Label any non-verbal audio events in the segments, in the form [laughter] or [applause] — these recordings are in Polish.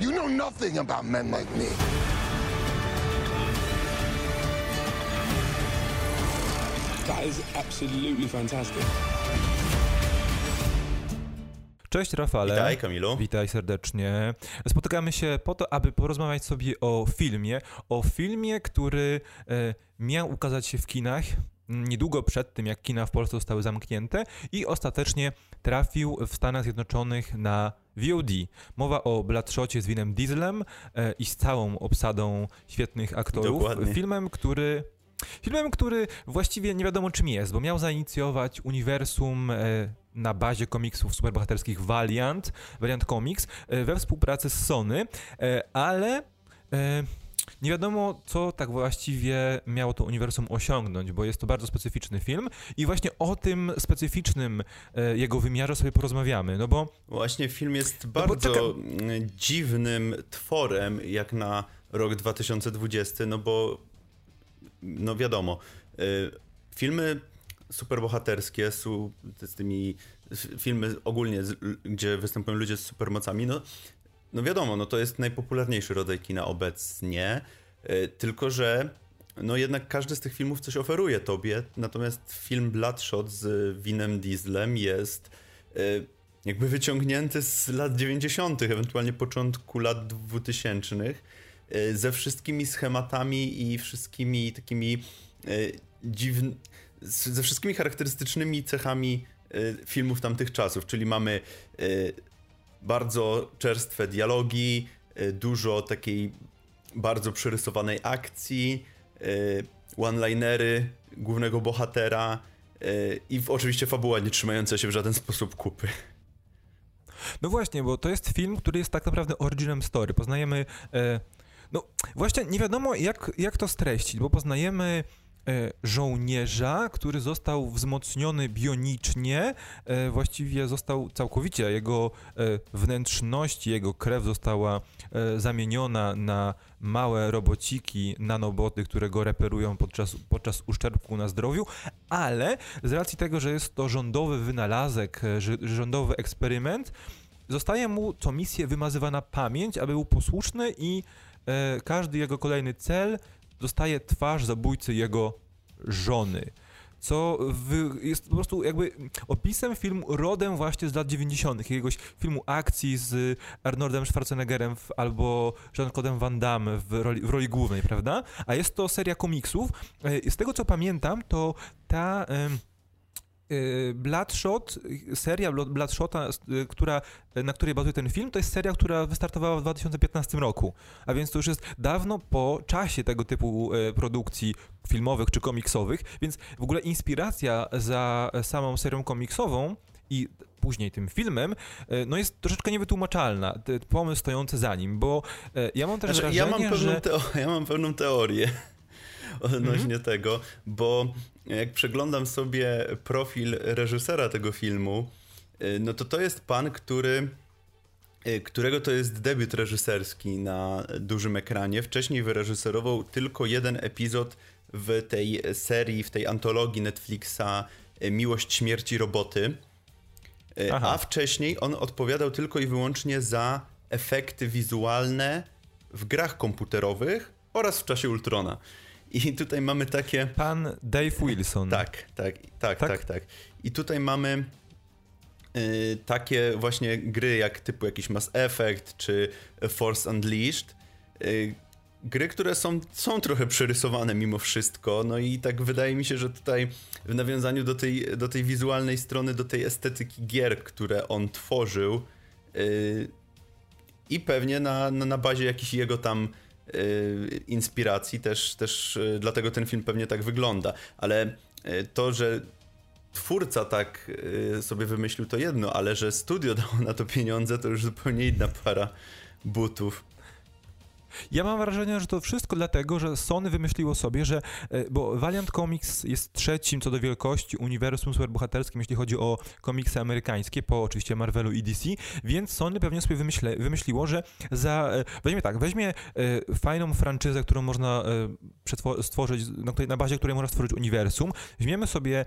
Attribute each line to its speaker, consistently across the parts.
Speaker 1: You know nothing about men like me.
Speaker 2: That is absolutely fantastic.
Speaker 3: Cześć Rafale.
Speaker 4: Witaj Kamilu.
Speaker 3: Witaj serdecznie. Spotykamy się po to, aby porozmawiać sobie o filmie. O filmie, który e, miał ukazać się w kinach niedługo przed tym, jak kina w Polsce zostały zamknięte i ostatecznie trafił w Stanach Zjednoczonych na VOD. Mowa o Bladshotcie z Winem Dieselem e, i z całą obsadą świetnych aktorów.
Speaker 4: Dokładnie.
Speaker 3: Filmem, który Filmem, który właściwie nie wiadomo czym jest, bo miał zainicjować uniwersum e, na bazie komiksów superbohaterskich Valiant, Valiant Comics, e, we współpracy z Sony, ale nie wiadomo, co tak właściwie miało to uniwersum osiągnąć, bo jest to bardzo specyficzny film i właśnie o tym specyficznym e, jego wymiarze sobie porozmawiamy, no bo
Speaker 4: Właśnie film jest
Speaker 3: bo
Speaker 4: bardzo mm, dziwnym tworem jak na rok 2020, no bo no wiadomo, y, filmy superbohaterskie su, z tymi filmy ogólnie, gdzie występują ludzie z supermocami, no, no wiadomo, no to jest najpopularniejszy rodzaj kina obecnie, y, tylko że no jednak każdy z tych filmów coś oferuje tobie, natomiast film Bloodshot z Winem Dieslem jest y, jakby wyciągnięty z lat 90., ewentualnie początku lat 2000 y, ze wszystkimi schematami i wszystkimi takimi dziwnymi, ze wszystkimi charakterystycznymi cechami filmów tamtych czasów, czyli mamy bardzo czerstwe dialogi, y, dużo takiej bardzo przerysowanej akcji, y, one-linery głównego bohatera y, i oczywiście fabuła nie trzymająca się w żaden sposób kupy.
Speaker 3: No właśnie, bo to jest film, który jest tak naprawdę originem story. Poznajemy. E, no właśnie nie wiadomo, jak, jak to streścić, bo poznajemy. E, Żołnierza, który został wzmocniony bionicznie, e, właściwie został całkowicie, jego e, wnętrzności, jego krew została zamieniona na małe robociki, nanoboty, które go reperują podczas, podczas uszczerbku na zdrowiu, ale z racji tego, że jest to rządowy wynalazek, rządowy eksperyment, zostaje mu co misję wymazywana pamięć, aby był posłuszny i każdy jego kolejny cel dostaje twarz zabójcy jego żony. Co jest po prostu jakby opisem filmu rodem właśnie z lat 90., jakiegoś filmu akcji z Arnoldem Schwarzeneggerem w, albo Jean-Claude'em Van Damme w roli, w roli głównej, prawda? A jest to seria komiksów. E, Z tego co pamiętam, to ta. Bloodshot, y, seria Blo- Bloodshota, y, która, na której bazuje ten film, to jest seria, która wystartowała w 2015 roku. A więc to już jest dawno po czasie tego typu y, produkcji filmowych czy komiksowych, więc w ogóle inspiracja za samą serią komiksową i później tym filmem, y, no jest troszeczkę niewytłumaczalna, pomysł stojący za nim, bo y, ja mam też
Speaker 4: Znaczy,
Speaker 3: wrażenie,
Speaker 4: ja, mam pewną
Speaker 3: że...
Speaker 4: teo- [laughs] ja mam pewną teorię odnośnie
Speaker 3: Mhm.
Speaker 4: tego, bo jak przeglądam sobie profil reżysera tego filmu, y, no to to jest pan, który y, którego to jest debiut reżyserski na dużym ekranie. Wcześniej wyreżyserował tylko jeden epizod w tej serii, w tej antologii Netflixa y, Miłość, Śmierci, Roboty.
Speaker 3: Aha.
Speaker 4: A wcześniej on odpowiadał tylko i wyłącznie za efekty wizualne w grach komputerowych oraz w czasie Ultrona. I tutaj mamy takie.
Speaker 3: Pan Dave Wilson.
Speaker 4: Tak, tak, tak,
Speaker 3: Tak?
Speaker 4: tak, tak. I tutaj mamy y, takie właśnie gry jak typu jakiś Mass Effect czy Force Unleashed. Y, gry, które są, są trochę przerysowane mimo wszystko, no i tak wydaje mi się, że tutaj w nawiązaniu do tej, do tej wizualnej strony, do tej estetyki gier, które on tworzył y, i pewnie na, na, na bazie jakichś jego tam inspiracji też, też y, dlatego ten film pewnie tak wygląda, ale y, to, że twórca tak y, sobie wymyślił to jedno, ale że studio [laughs] dało na to pieniądze, to już zupełnie inna para butów.
Speaker 3: Ja mam wrażenie, że to wszystko dlatego, że Sony wymyśliło sobie, że. e, Bo Valiant Comics jest trzecim co do wielkości uniwersum superbohaterskim, jeśli chodzi o komiksy amerykańskie, po oczywiście Marvelu i DC, więc Sony pewnie sobie wymyśle, wymyśliło, że za. e, Weźmie tak, weźmie e, fajną franczyzę, którą można stworzyć, której, na bazie której można stworzyć uniwersum, weźmiemy sobie.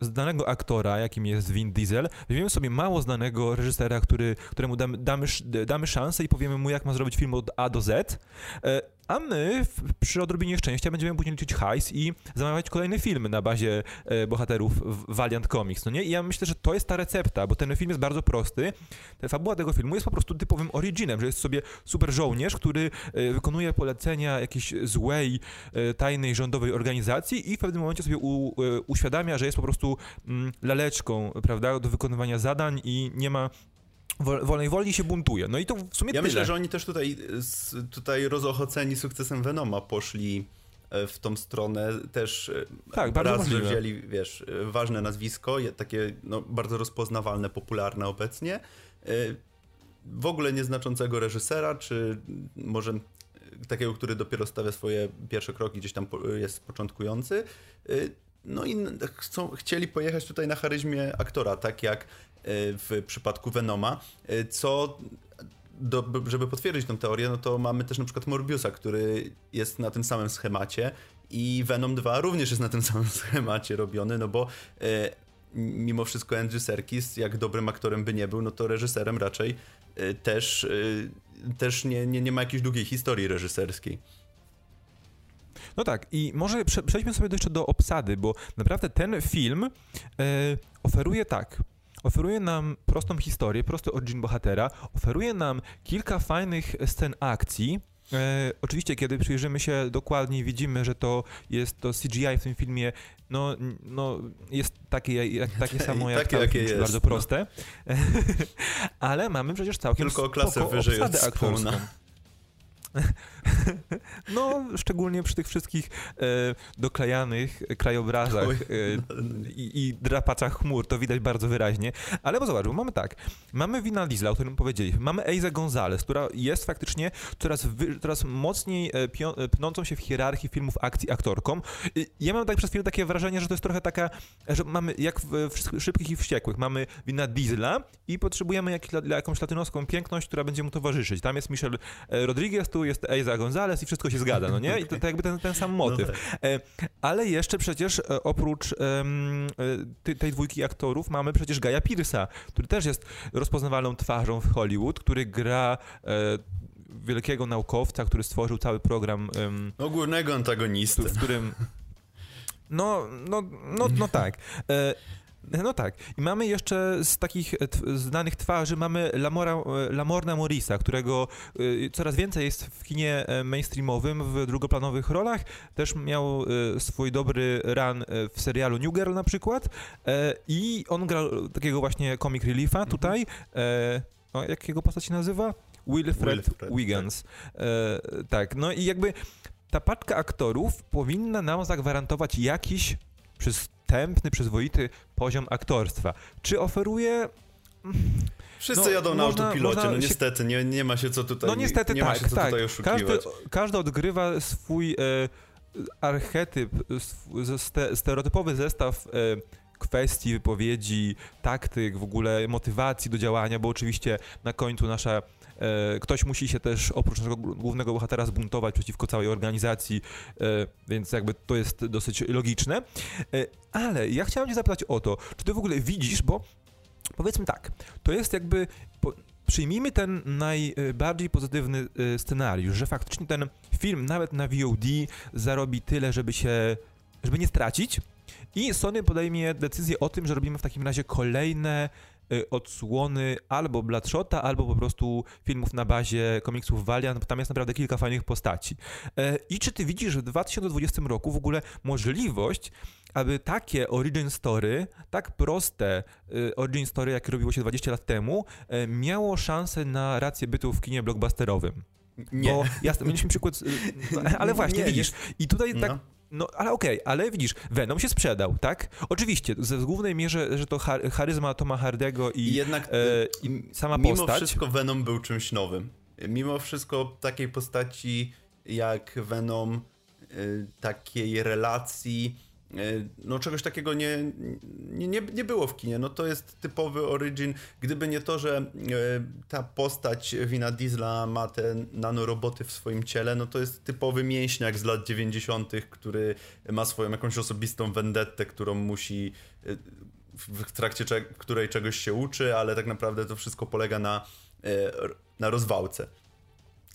Speaker 3: Znanego aktora, jakim jest Vin Diesel, weźmiemy sobie mało znanego reżysera, który, któremu damy, damy, damy szansę i powiemy mu, jak ma zrobić film od A do Z, e, a my przy odrobinie szczęścia będziemy później liczyć hajs i zamawiać kolejne filmy na bazie e, bohaterów Valiant Comics, no nie? I ja myślę, że to jest ta recepta, bo ten film jest bardzo prosty. Fabuła tego filmu jest po prostu typowym originem, że jest sobie super żołnierz, który e, wykonuje polecenia jakiejś złej, e, tajnej rządowej organizacji i w pewnym momencie sobie u, e, uświadamia, że jest po prostu mm, laleczką, prawda, do wykonywania zadań i nie ma wolnej woli się buntuje. No i to w sumie
Speaker 4: Ja
Speaker 3: tyle.
Speaker 4: myślę, że oni też tutaj, tutaj rozochoceni sukcesem Venoma poszli e, w tą stronę też e,
Speaker 3: Tak, bardzo
Speaker 4: raz, że wzięli, wiesz, e, ważne nazwisko, takie no, bardzo rozpoznawalne, popularne obecnie, w ogóle nieznaczącego reżysera, czy może takiego, który dopiero stawia swoje pierwsze kroki, gdzieś tam jest początkujący. No i chcą, chcieli pojechać tutaj na charyzmie aktora, tak jak w przypadku Venoma, e, co do, żeby potwierdzić tę teorię, no to mamy też na przykład Morbiusa, który jest na tym samym schemacie i Venom 2 również jest na tym [laughs] samym schemacie robiony, no bo e, mimo wszystko Andrew Serkis, jak dobrym aktorem by nie był, no to reżyserem raczej e, też, e, też nie, nie, nie ma jakiejś długiej historii reżyserskiej.
Speaker 3: No tak, i może prze, przejdźmy sobie jeszcze do obsady, bo naprawdę ten film oferuje tak. Oferuje nam prostą historię, prosty origin bohatera, oferuje nam kilka fajnych scen akcji. E, oczywiście, kiedy przyjrzymy się dokładniej, widzimy, że to jest to CGI w tym filmie, no, no jest takie, jak, takie [laughs] samo jak
Speaker 4: Takie,
Speaker 3: czyli
Speaker 4: jest,
Speaker 3: bardzo
Speaker 4: no.
Speaker 3: proste. [laughs] Ale mamy przecież całkiem
Speaker 4: Tylko o klasę wyżej od
Speaker 3: aktorską. [laughs] No, szczególnie przy tych wszystkich e, doklejanych krajobrazach e, i, i drapaczach chmur, to widać bardzo wyraźnie. Ale bo zobacz, bo mamy tak, mamy Wina Diesla, o którym powiedzieliśmy, mamy Eiza Gonzalez, która jest faktycznie coraz, wy, coraz mocniej e, pio, e, pnącą się w hierarchii filmów akcji aktorką. Ja mam tak przez chwilę takie wrażenie, że to jest trochę taka, że mamy jak w, w Szybkich i Wściekłych, mamy Wina Diesla i potrzebujemy jak, jakąś latynoską piękność, która będzie mu towarzyszyć. Tam jest Michelle Rodriguez, tu jest Eiza Gonzalez i wszystko się zgadza, no nie? I to, to jakby ten, ten sam motyw. E, Ale jeszcze przecież e, oprócz e, ty- tej dwójki aktorów mamy przecież Gaja Pearsa, który też jest rozpoznawalną twarzą w Hollywood, który gra e, wielkiego naukowca, który stworzył cały program
Speaker 4: No, głównego antagonistę.
Speaker 3: w którym. [laughs] No, no, no, no tak. No tak. I mamy jeszcze z takich e, znanych twarzy, mamy Lamora, e, Lamorna Morisa, którego e, coraz więcej jest w kinie mainstreamowym, w drugoplanowych rolach. Też miał swój dobry run w serialu New Girl na przykład. I on grał takiego właśnie comic reliefa tutaj. E, o, jak jego postać się nazywa? Wilfred,
Speaker 4: Wilfred,
Speaker 3: Wiggins. E, tak, no i jakby ta paczka aktorów powinna nam zagwarantować jakiś przystępny, przyzwoity poziom aktorstwa. Czy oferuje...
Speaker 4: Wszyscy
Speaker 3: No,
Speaker 4: jadą na
Speaker 3: można-
Speaker 4: autopilocie,
Speaker 3: można
Speaker 4: no
Speaker 3: się-
Speaker 4: niestety, nie, nie ma się co tutaj
Speaker 3: No niestety
Speaker 4: nie ma
Speaker 3: tak,
Speaker 4: się co
Speaker 3: tak.
Speaker 4: tutaj oszukiwać.
Speaker 3: Każdy, każdy odgrywa swój e, archetyp, sw- ste, stereotypowy zestaw e, kwestii, wypowiedzi, taktyk, w ogóle motywacji do działania, bo oczywiście na końcu nasza ktoś musi się też oprócz naszego głównego bohatera zbuntować przeciwko całej organizacji, e, więc jakby to jest dosyć logiczne. E, ale ja chciałem cię zapytać o to, czy ty w ogóle widzisz, bo powiedzmy tak, to jest jakby przyjmijmy ten najbardziej pozytywny scenariusz, że faktycznie ten film nawet na VOD zarobi tyle, żeby się, żeby nie stracić i Sony podejmie decyzję o tym, że robimy w takim razie kolejne odsłony albo Bloodshota, albo po prostu filmów na bazie komiksów Valiant, bo tam jest naprawdę kilka fajnych postaci. E, I czy ty widzisz w 2020 roku w ogóle możliwość, aby takie origin story, tak proste y, origin story, jakie robiło się 20 lat temu, e, miało szansę na rację bytu w kinie blockbusterowym.
Speaker 4: Nie.
Speaker 3: Bo jasne, mieliśmy przykład, y, no, [laughs] ale właśnie,
Speaker 4: Nie,
Speaker 3: widzisz, i tutaj tak, No. ale okej, ale widzisz, Venom się sprzedał, tak? Oczywiście, ze w głównej mierze, że to char- charyzma Toma Hardego i,
Speaker 4: I jednak
Speaker 3: e, i sama
Speaker 4: mimo
Speaker 3: postać.
Speaker 4: wszystko Venom był czymś nowym. Mimo wszystko takiej postaci jak Venom, y, takiej relacji no czegoś takiego nie, nie, nie, nie było w kinie. No to jest typowy origin. Gdyby nie to, że e, ta postać Wina Diesla ma te nanoroboty w swoim ciele, no to jest typowy mięśniak z lat 90., który ma swoją jakąś osobistą vendettę, którą musi e, w trakcie której czegoś się uczy, ale tak naprawdę to wszystko polega na, na rozwałce.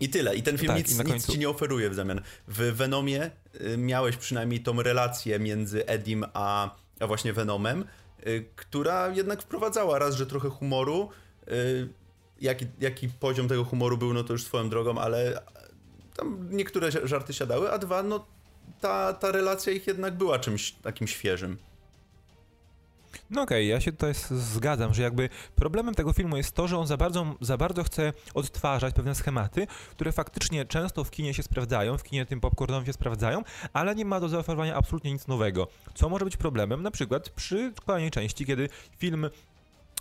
Speaker 4: I tyle. I ten film tak, nic, nic ci nie oferuje w zamian. W Venomie y, miałeś przynajmniej tą relację między Edim a, a właśnie Venomem, y, która jednak wprowadzała raz, że trochę humoru. Y, jaki, jaki poziom tego humoru był, no to już swoją drogą, ale tam niektóre żarty siadały, a dwa, no ta, ta relacja ich jednak była czymś takim świeżym.
Speaker 3: No okej, okay, ja się tutaj zgadzam, że jakby problemem tego filmu jest to, że on za bardzo, za bardzo chce odtwarzać pewne schematy, które faktycznie często w kinie się sprawdzają, w kinie tym popcornowym się sprawdzają, ale nie ma do zaoferowania absolutnie nic nowego. Co może być problemem na przykład przy kolejnej części, kiedy film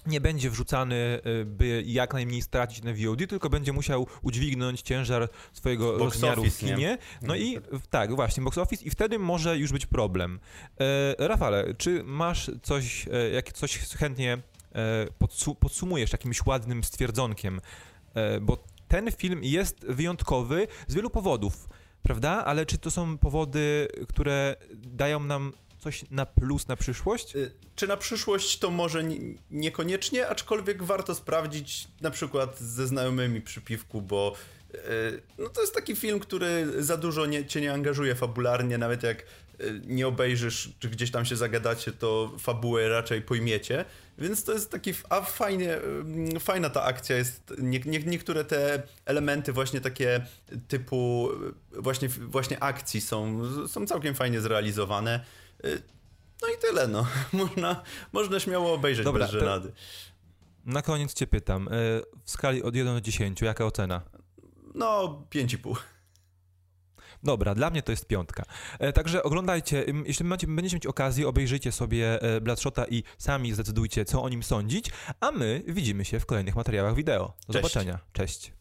Speaker 3: nie będzie wrzucany, y, by jak najmniej stracić na VOD, tylko będzie musiał udźwignąć ciężar swojego box rozmiaru office, w kinie. Nie? No i tak, właśnie, box office i wtedy może już być problem. E, Rafale, czy masz coś, e, jak coś chętnie e, podsu podsumujesz jakimś ładnym stwierdzonkiem? E, bo ten film jest wyjątkowy z wielu powodów, prawda? Ale czy to są powody, które dają nam coś na plus na przyszłość? Y,
Speaker 4: czy na przyszłość to może niekoniecznie, aczkolwiek warto sprawdzić na przykład ze znajomymi przy piwku, bo y, no to jest taki film, który za dużo nie, cię nie angażuje fabularnie, nawet jak y, nie obejrzysz, czy gdzieś tam się zagadacie, to fabułę raczej pojmiecie. Więc to jest taki, a fajnie, fajna ta akcja jest. Nie, nie, niektóre te elementy właśnie takie typu właśnie, właśnie akcji są, są całkiem fajnie zrealizowane. Y, no i tyle, no. [laughs] Można, można śmiało obejrzeć Dobra, bez żenady.
Speaker 3: Na koniec cię pytam, y, w skali od 1 do 10, jaka ocena?
Speaker 4: No, 5,5.
Speaker 3: Dobra, dla mnie to jest piątka. E, także oglądajcie, jeśli macie, będziecie mieć okazję, obejrzyjcie sobie e, Bloodshota i sami zdecydujcie, co o nim sądzić, a my widzimy się w kolejnych materiałach wideo. Do Cześć. zobaczenia. Cześć.